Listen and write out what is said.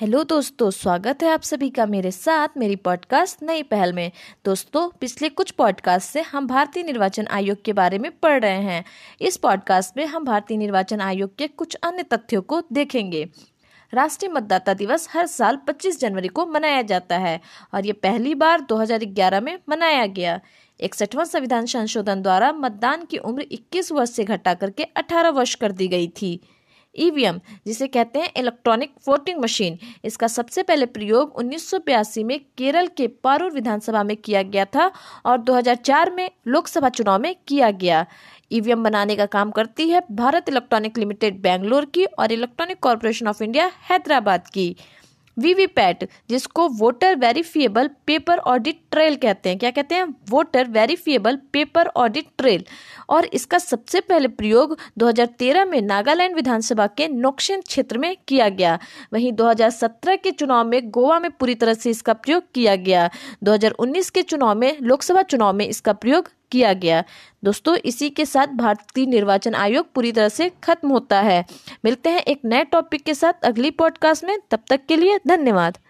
Hello दोस्तों, स्वागत है आप सभी का मेरे साथ मेरी पॉडकास्ट नई पहल में। दोस्तों, पिछले कुछ पॉडकास्ट से हम भारतीय निर्वाचन आयोग के बारे में पढ़ रहे हैं। इस पॉडकास्ट में हम भारतीय निर्वाचन आयोग के कुछ अन्य तथ्यों को देखेंगे। राष्ट्रीय मतदाता दिवस हर साल 25 जनवरी को मनाया जाता है और ये पहली बार 2011 में मनाया गया। इकसठवां संविधान संशोधन द्वारा मतदान की उम्र 21 वर्ष से घटा करके 18 वर्ष कर दी गई थी। ईवीएम, जिसे कहते हैं इलेक्ट्रॉनिक वोटिंग मशीन इसका सबसे पहले प्रयोग उन्नीस सौ बयासी में केरल के पारूर विधानसभा में किया गया था और 2004 में लोकसभा चुनाव में किया गया। ईवीएम बनाने का काम करती है भारत इलेक्ट्रॉनिक लिमिटेड बैंगलोर की और electronic corporation of India Hyderabad की। वीवीपैट, जिसको voter verifiable paper audit trail कहते हैं। क्या कहते हैं? Voter verifiable paper audit trail और इसका सबसे पहले प्रयोग 2013 में नागालैंड विधानसभा के नोक्शन क्षेत्र में किया गया। वहीं 2017 के चुनाव में गोवा में पूरी तरह से इसका प्रयोग किया गया। 2019 के चुनाव में, लोकसभा चुनाव में इसका प्रयोग किया गया। दोस्तों, इसी के साथ भारतीय निर्वाचन आयोग पूरी तरह से खत्म होता है। मिलते हैं एक नए टॉपिक के साथ अगली पॉडकास्ट में। तब तक के लिए धन्यवाद।